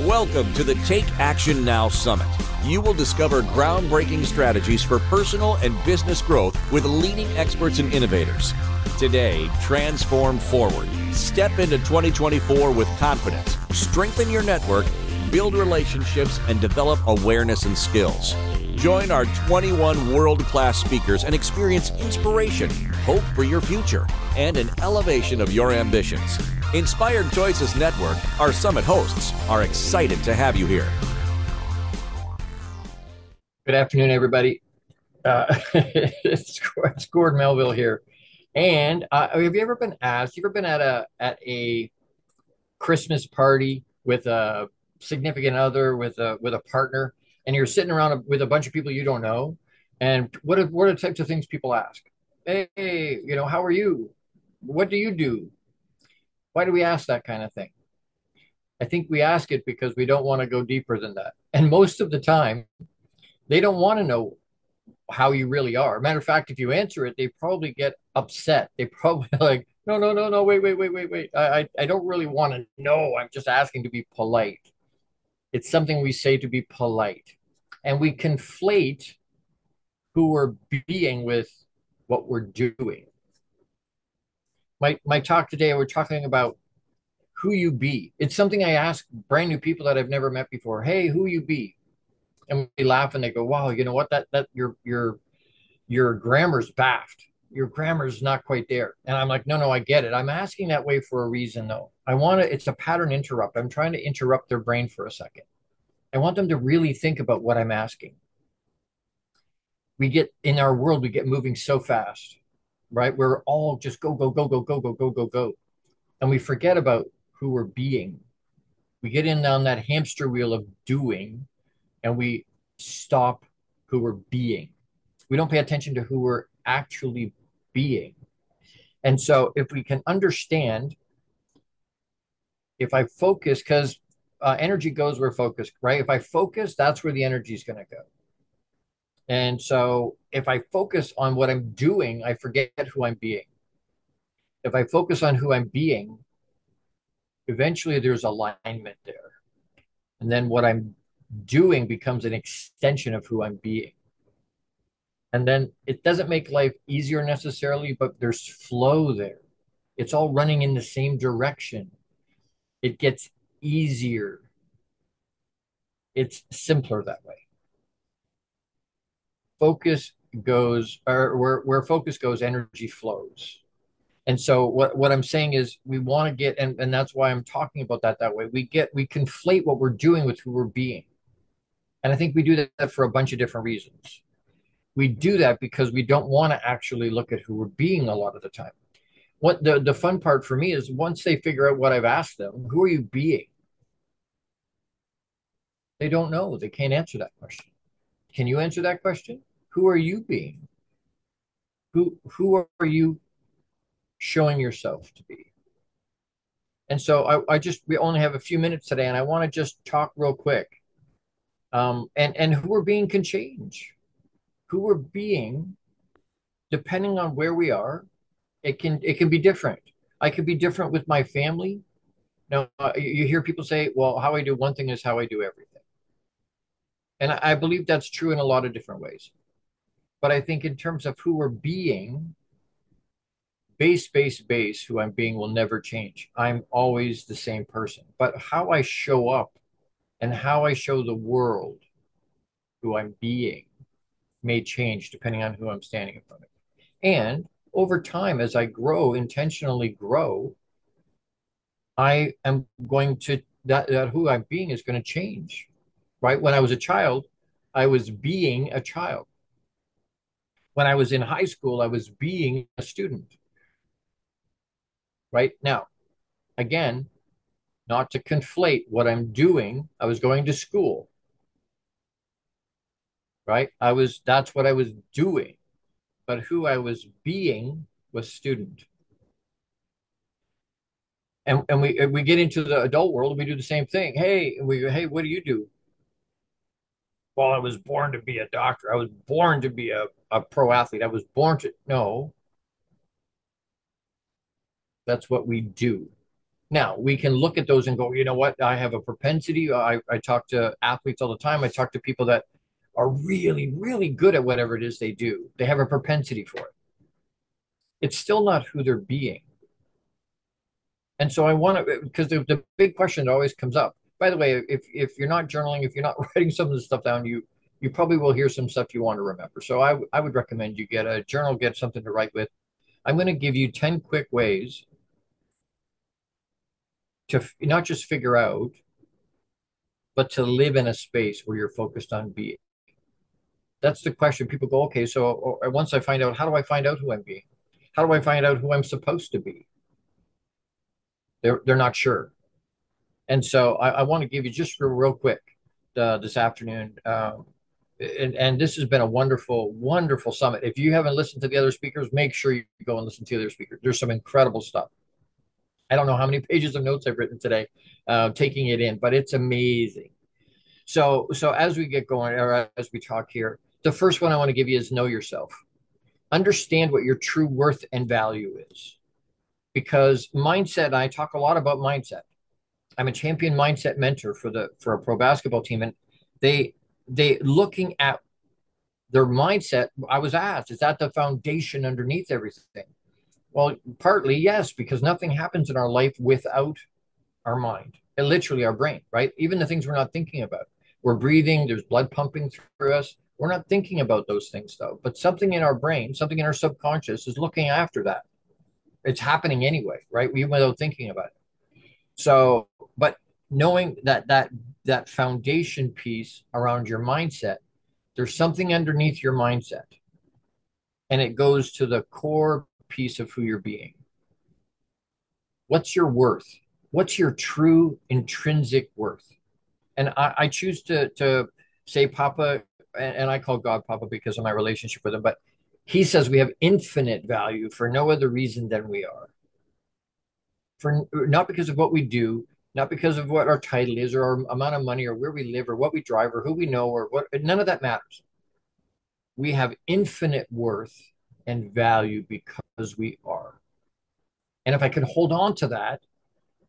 Welcome to the Take Action Now Summit. You will discover groundbreaking strategies for personal and business growth with leading experts and innovators. Today, transform forward. Step into 2024 with confidence. Strengthen your network, build relationships, and develop awareness and skills. Join our 21 world class speakers and experience inspiration, hope for your future, and an elevation of your ambitions. Inspired Choices Network, our summit hosts, are excited to have you here. Good afternoon, everybody. Uh, it's, Gordon Melville here. And uh, have you ever been asked? You ever been at a at a Christmas party with a significant other, with a with a partner, and you're sitting around with a bunch of people you don't know? And what are, what are the types of things people ask? Hey, you know, how are you? What do you do? Why do we ask that kind of thing? I think we ask it because we don't want to go deeper than that. And most of the time, they don't want to know how you really are. Matter of fact, if you answer it, they probably get upset. They probably like, no, no, no, no, wait, wait, wait, wait, wait. I, I, I don't really want to know. I'm just asking to be polite. It's something we say to be polite. And we conflate who we're being with what we're doing my my talk today we're talking about who you be. It's something i ask brand new people that i've never met before. Hey who you be? And we laugh and they go wow you know what? That that your your your grammar's baffed. Your grammar's not quite there. And i'm like no no i get it. I'm asking that way for a reason though. I want to it's a pattern interrupt. I'm trying to interrupt their brain for a second. I want them to really think about what i'm asking. We get in our world we get moving so fast right? We're all just go, go, go, go, go, go, go, go, go. And we forget about who we're being. We get in on that hamster wheel of doing and we stop who we're being. We don't pay attention to who we're actually being. And so if we can understand, if I focus, because uh, energy goes where focus, right? If I focus, that's where the energy is going to go. And so if I focus on what I'm doing, I forget who I'm being. If I focus on who I'm being, eventually there's alignment there. And then what I'm doing becomes an extension of who I'm being. And then it doesn't make life easier necessarily, but there's flow there. It's all running in the same direction. It gets easier. It's simpler that way focus goes or where, where focus goes energy flows. And so what, what i'm saying is we want to get and, and that's why i'm talking about that that way. We get we conflate what we're doing with who we're being. And i think we do that for a bunch of different reasons. We do that because we don't want to actually look at who we're being a lot of the time. What the, the fun part for me is once they figure out what i've asked them who are you being? They don't know. They can't answer that question. Can you answer that question? Who are you being? Who who are you showing yourself to be? And so I, I just we only have a few minutes today, and I want to just talk real quick. Um, and and who we're being can change. Who we're being, depending on where we are, it can it can be different. I could be different with my family. Now uh, you hear people say, "Well, how I do one thing is how I do everything." And I believe that's true in a lot of different ways. But I think in terms of who we're being, base, base, base, who I'm being will never change. I'm always the same person. But how I show up and how I show the world who I'm being may change depending on who I'm standing in front of. And over time, as I grow, intentionally grow, I am going to that, that who I'm being is going to change right? When I was a child, I was being a child. When I was in high school, I was being a student. Right now, again, not to conflate what I'm doing, I was going to school. Right? I was, that's what I was doing. But who I was being was student. And, and we we get into the adult world, we do the same thing. Hey, we hey, what do you do? Well, I was born to be a doctor. I was born to be a, a pro athlete. I was born to no. That's what we do. Now we can look at those and go, you know what? I have a propensity. I, I talk to athletes all the time. I talk to people that are really, really good at whatever it is they do. They have a propensity for it. It's still not who they're being. And so I want to, because the, the big question that always comes up. By the way, if if you're not journaling, if you're not writing some of the stuff down, you you probably will hear some stuff you want to remember. So I I would recommend you get a journal, get something to write with. I'm going to give you 10 quick ways to not just figure out, but to live in a space where you're focused on being. That's the question. People go, okay, so oh, oh, once I find out, how do I find out who I'm being? How do I find out who I'm supposed to be? They're they're not sure, and so I, I want to give you just real quick uh, this afternoon. Um, and, and this has been a wonderful, wonderful summit. If you haven't listened to the other speakers, make sure you go and listen to the other speakers. There's some incredible stuff. I don't know how many pages of notes I've written today, uh, taking it in, but it's amazing. So, so as we get going, or as we talk here, the first one I want to give you is know yourself. Understand what your true worth and value is, because mindset. I talk a lot about mindset. I'm a champion mindset mentor for the for a pro basketball team, and they they looking at their mindset. I was asked, is that the foundation underneath everything? Well, partly yes, because nothing happens in our life without our mind, and literally our brain, right? Even the things we're not thinking about. We're breathing, there's blood pumping through us. We're not thinking about those things though, but something in our brain, something in our subconscious is looking after that. It's happening anyway, right? Even without thinking about it. So, knowing that that that foundation piece around your mindset, there's something underneath your mindset. And it goes to the core piece of who you're being. What's your worth? What's your true intrinsic worth? And I, I choose to to say Papa, and, and I call God Papa because of my relationship with him, but he says we have infinite value for no other reason than we are. For not because of what we do, not because of what our title is or our amount of money or where we live or what we drive or who we know or what none of that matters. We have infinite worth and value because we are. And if I can hold on to that,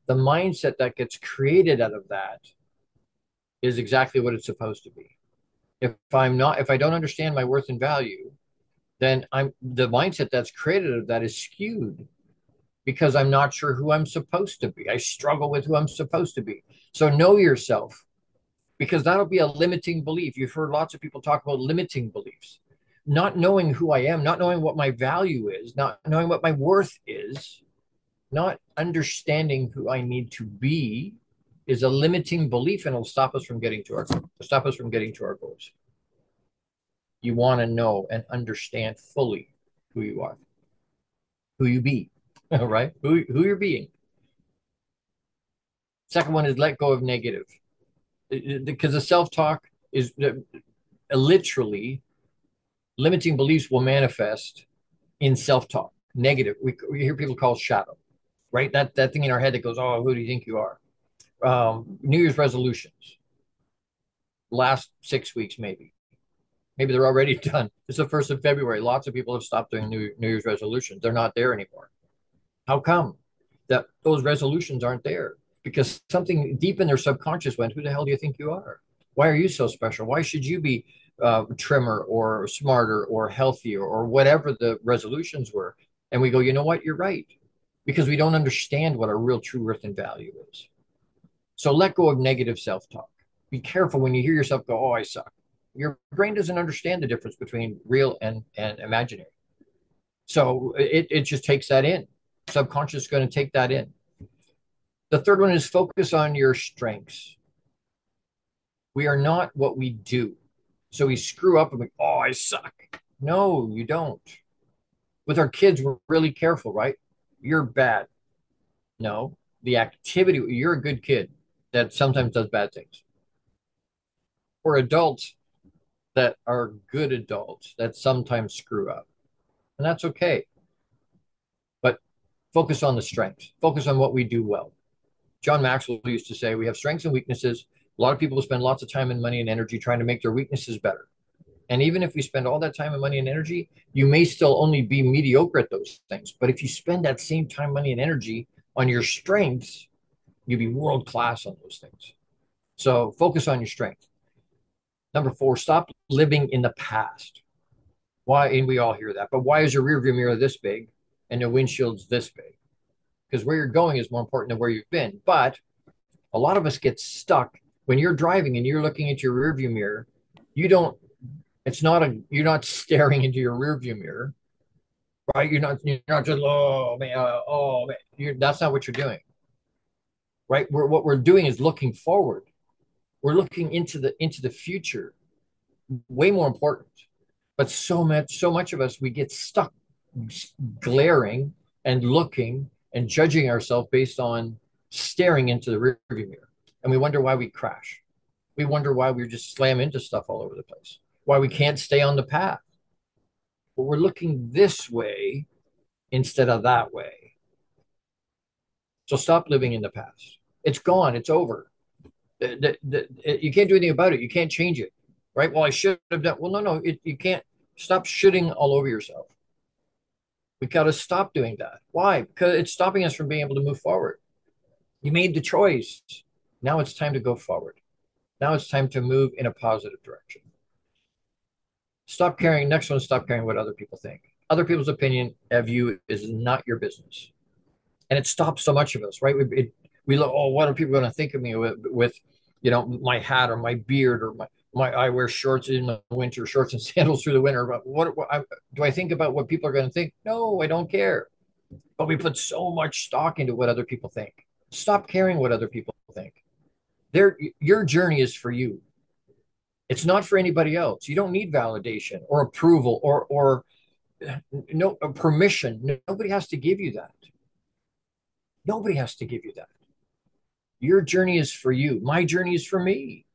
the mindset that gets created out of that is exactly what it's supposed to be. If I'm not, if I don't understand my worth and value, then I'm the mindset that's created of that is skewed because I'm not sure who I'm supposed to be. I struggle with who I'm supposed to be. So know yourself because that'll be a limiting belief. You've heard lots of people talk about limiting beliefs not knowing who I am, not knowing what my value is, not knowing what my worth is, not understanding who I need to be is a limiting belief and it'll stop us from getting to our stop us from getting to our goals. You want to know and understand fully who you are, who you be, right? Who, who you're being. Second one is let go of negative. Because the self-talk is uh, literally limiting beliefs will manifest in self-talk, negative. We, we hear people call shadow, right? That that thing in our head that goes, "Oh, who do you think you are?" Um, New Year's resolutions. Last six weeks, maybe. Maybe they're already done. It's the first of February. Lots of people have stopped doing New, New Year's resolutions. They're not there anymore. How come? That those resolutions aren't there because something deep in their subconscious went, "Who the hell do you think you are? Why are you so special? Why should you be uh, trimmer or smarter or healthier or whatever the resolutions were. And we go, you know what? You're right. Because we don't understand what our real true worth and value is. So let go of negative self talk. Be careful when you hear yourself go, oh, I suck. Your brain doesn't understand the difference between real and, and imaginary. So it, it just takes that in. Subconscious is going to take that in. The third one is focus on your strengths. We are not what we do. So we screw up and we, oh, I suck. No, you don't. With our kids, we're really careful, right? You're bad. No, the activity, you're a good kid that sometimes does bad things. For adults that are good adults that sometimes screw up. And that's okay. Focus on the strengths, focus on what we do well. John Maxwell used to say we have strengths and weaknesses a lot of people spend lots of time and money and energy trying to make their weaknesses better. And even if we spend all that time and money and energy, you may still only be mediocre at those things. But if you spend that same time, money, and energy on your strengths, you'd be world class on those things. So focus on your strength. Number four, stop living in the past. Why? And we all hear that, but why is your rearview mirror this big and the windshield's this big? Because where you're going is more important than where you've been. But a lot of us get stuck when you're driving and you're looking at your rearview mirror. You don't. It's not a. You're not staring into your rearview mirror, right? You're not. You're not just oh man, uh, oh man. You're, that's not what you're doing, right? We're, what we're doing is looking forward. We're looking into the into the future. Way more important but so much so much of us we get stuck glaring and looking and judging ourselves based on staring into the rearview mirror. And we wonder why we crash. We wonder why we just slam into stuff all over the place. Why we can't stay on the path. But we're looking this way instead of that way. So stop living in the past. It's gone. It's over. The, the, the, you can't do anything about it. You can't change it. Right? Well, I should have done. Well, no, no, it, you can't. Stop shitting all over yourself. We got to stop doing that. Why? Because it's stopping us from being able to move forward. You made the choice. Now it's time to go forward. Now it's time to move in a positive direction. Stop caring. Next one, stop caring what other people think. Other people's opinion of you is not your business. And it stops so much of us, right? We, it, we look, oh, what are people going to think of me with, with, you know, my hat or my beard or my, my I wear shorts in the winter, shorts and sandals through the winter. But what, what I, do I think about what people are going to think? No, I don't care. But we put so much stock into what other people think. Stop caring what other people think. Their your journey is for you. It's not for anybody else. You don't need validation or approval or or no permission. Nobody has to give you that. Nobody has to give you that. Your journey is for you. My journey is for me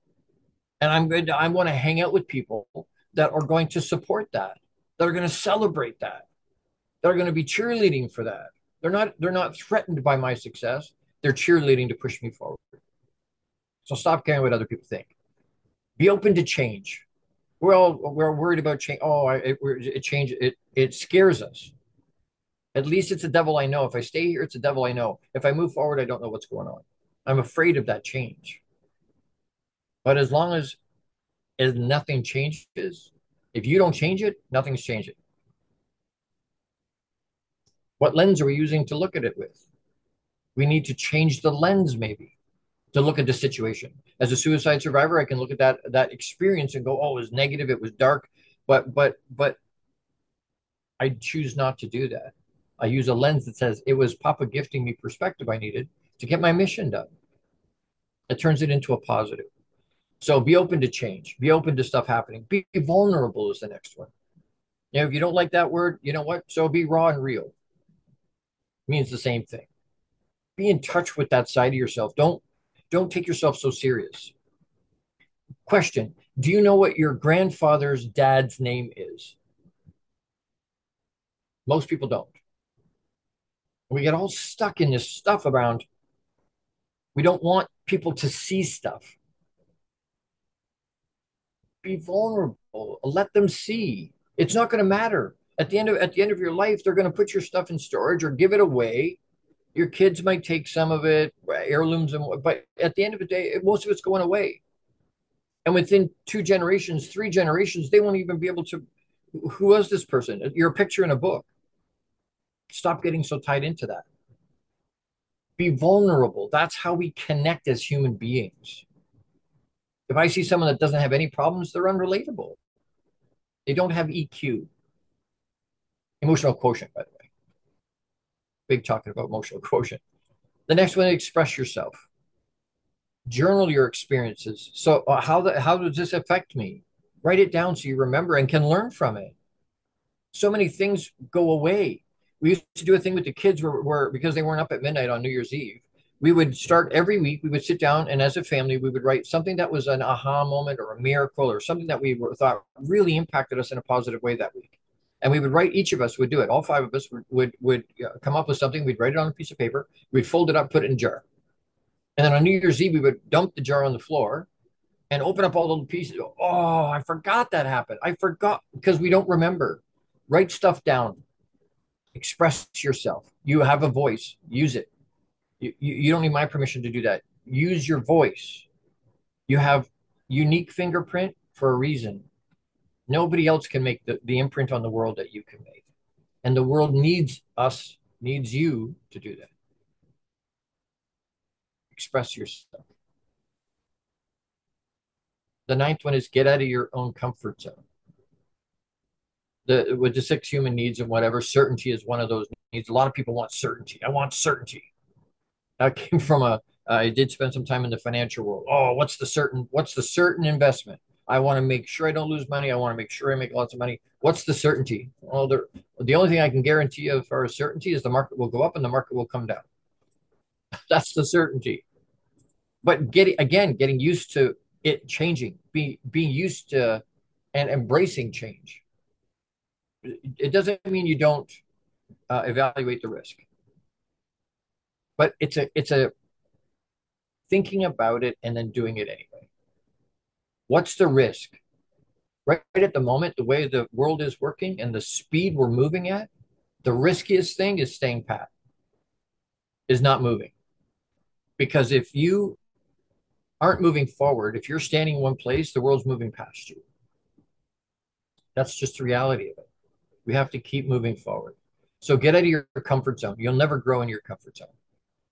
and I'm going to I want to hang out with people that are going to support that, that are going to celebrate that, that are going to be cheerleading for that. They're not they're not threatened by my success. They're cheerleading to push me forward. So stop caring what other people think. Be open to change. We're all we're worried about change. Oh, it, it change it it scares us. At least it's a devil I know. If I stay here, it's a devil I know. If I move forward, I don't know what's going on. I'm afraid of that change. But as long as as nothing changes, if you don't change it, nothing's changing. What lens are we using to look at it with? We need to change the lens, maybe, to look at the situation. As a suicide survivor, I can look at that that experience and go, "Oh, it was negative. It was dark," but but but I choose not to do that. I use a lens that says it was Papa gifting me perspective I needed to get my mission done. It turns it into a positive. So be open to change. Be open to stuff happening. Be vulnerable is the next one. Know, if you don't like that word, you know what? So be raw and real. It means the same thing. Be in touch with that side of yourself. Don't don't take yourself so serious. Question: Do you know what your grandfather's dad's name is? Most people don't. We get all stuck in this stuff around. We don't want people to see stuff be vulnerable. Let them see. It's not going to matter. At the end of at the end of your life, they're going to put your stuff in storage or give it away. Your kids might take some of it, heirlooms, and but at the end of the day, most of it's going away. And within two generations, three generations, they won't even be able to. Who was this person? You're a picture in a book. Stop getting so tied into that. Be vulnerable. That's how we connect as human beings. If I see someone that doesn't have any problems, they're unrelatable. They don't have EQ. Emotional quotient, by the way. Big talking about emotional quotient. The next one, express yourself. Journal your experiences. So uh, how the, how does this affect me? Write it down so you remember and can learn from it. So many things go away. We used to do a thing with the kids where, where because they weren't up at midnight on New Year's Eve, we would start every week we would sit down and as a family we would write something that was an aha moment or a miracle or something that we were, thought really impacted us in a positive way that week. And we would write each of us would do it. All five of us would would, would uh, come up with something we'd write it on a piece of paper we'd fold it up put it in a jar. And then on new year's eve we would dump the jar on the floor and open up all the pieces. Oh i forgot that happened. I forgot because we don't remember. Write stuff down. Express yourself. You have a voice. Use it You, you, don't need my permission to do that. Use your voice. You have unique fingerprint for a reason. Nobody else can make the, the imprint on the world that you can make. And the world needs us, needs you to do that. Express yourself. The ninth one is get out of your own comfort zone. The with the six human needs and whatever, certainty is one of those needs. A lot of people want certainty. I want certainty. I came from a I did spend some time in the financial world. Oh, what's the certain what's the certain investment? I want to make sure I don't lose money. I want to make sure I make lots of money. What's the certainty? Well, the, the only thing I can guarantee as far as certainty is the market will go up and the market will come down. That's the certainty. But getting again, getting used to it changing, be being used to and embracing change. It doesn't mean you don't uh, evaluate the risk, but it's a it's a thinking about it and then doing it anyway. What's the risk? Right at the moment, the way the world is working and the speed we're moving at, the riskiest thing is staying pat, is not moving. Because if you aren't moving forward, if you're standing in one place, the world's moving past you. That's just the reality of it. We have to keep moving forward. So get out of your comfort zone. You'll never grow in your comfort zone.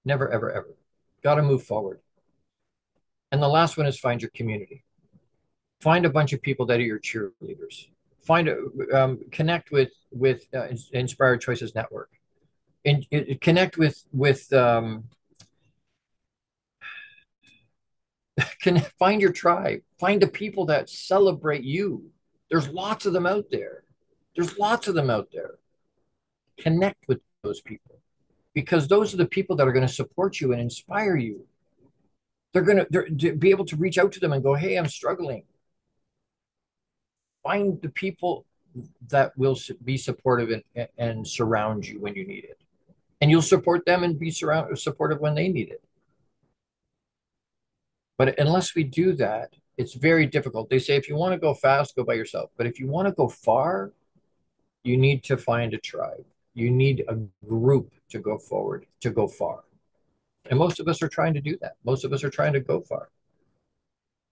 Never, ever, ever. Got to move forward. And the last one is find your community. Find a bunch of people that are your cheerleaders. Find a, um, connect with with uh, Inspired Choices Network, and, connect with with um, can find your tribe find the people that celebrate you there's lots of them out there there's lots of them out there connect with those people because those are the people that are going to support you and inspire you they're going to be able to reach out to them and go hey i'm struggling find the people that will be supportive and, and surround you when you need it and you'll support them and be surround, supportive when they need it but unless we do that, it's very difficult. They say if you want to go fast, go by yourself. But if you want to go far, you need to find a tribe. You need a group to go forward, to go far. And most of us are trying to do that. Most of us are trying to go far.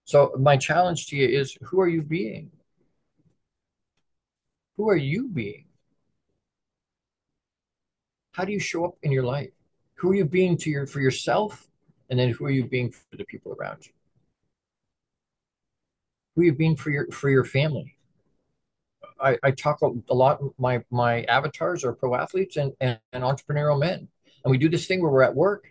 So my challenge to you is who are you being? Who are you being? How do you show up in your life? Who are you being to your for yourself and then who are you being for the people around you? Who are you being for your for your family? I, I talk a lot. My my avatars are pro athletes and, and, and entrepreneurial men, and we do this thing where we're at work,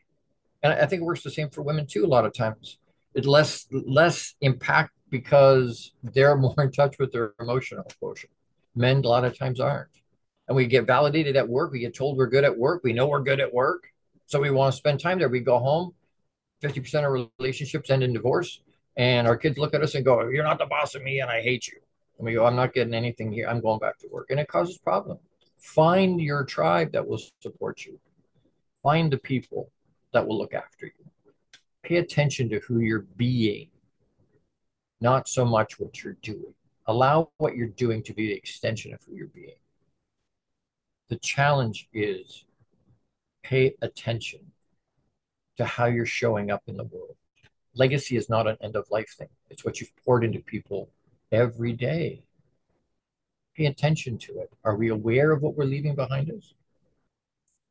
and I think it works the same for women too. A lot of times, it's less less impact because they're more in touch with their emotional quotient. Men a lot of times aren't, and we get validated at work. We get told we're good at work. We know we're good at work, so we want to spend time there. We go home 50% of relationships end in divorce. And our kids look at us and go, You're not the boss of me, and I hate you. And we go, I'm not getting anything here. I'm going back to work. And it causes problems. Find your tribe that will support you. Find the people that will look after you. Pay attention to who you're being, not so much what you're doing. Allow what you're doing to be the extension of who you're being. The challenge is pay attention to how you're showing up in the world. Legacy is not an end of life thing, it's what you've poured into people every day. Pay attention to it. Are we aware of what we're leaving behind us?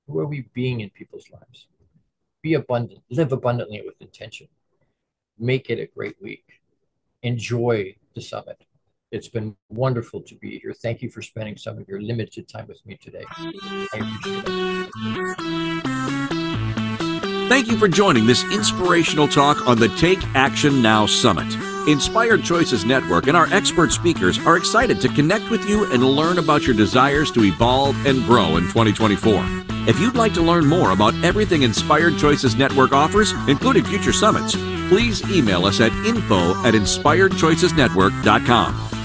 Who are we being in people's lives? Be abundant, live abundantly with intention. Make it a great week. Enjoy the summit. It's been wonderful to be here. Thank you for spending some of your limited time with me today. Thank you for joining this inspirational talk on the Take Action Now Summit. Inspired Choices Network and our expert speakers are excited to connect with you and learn about your desires to evolve and grow in 2024. If you'd like to learn more about everything Inspired Choices Network offers, including future summits, please email us at info at inspiredchoicesnetwork.com.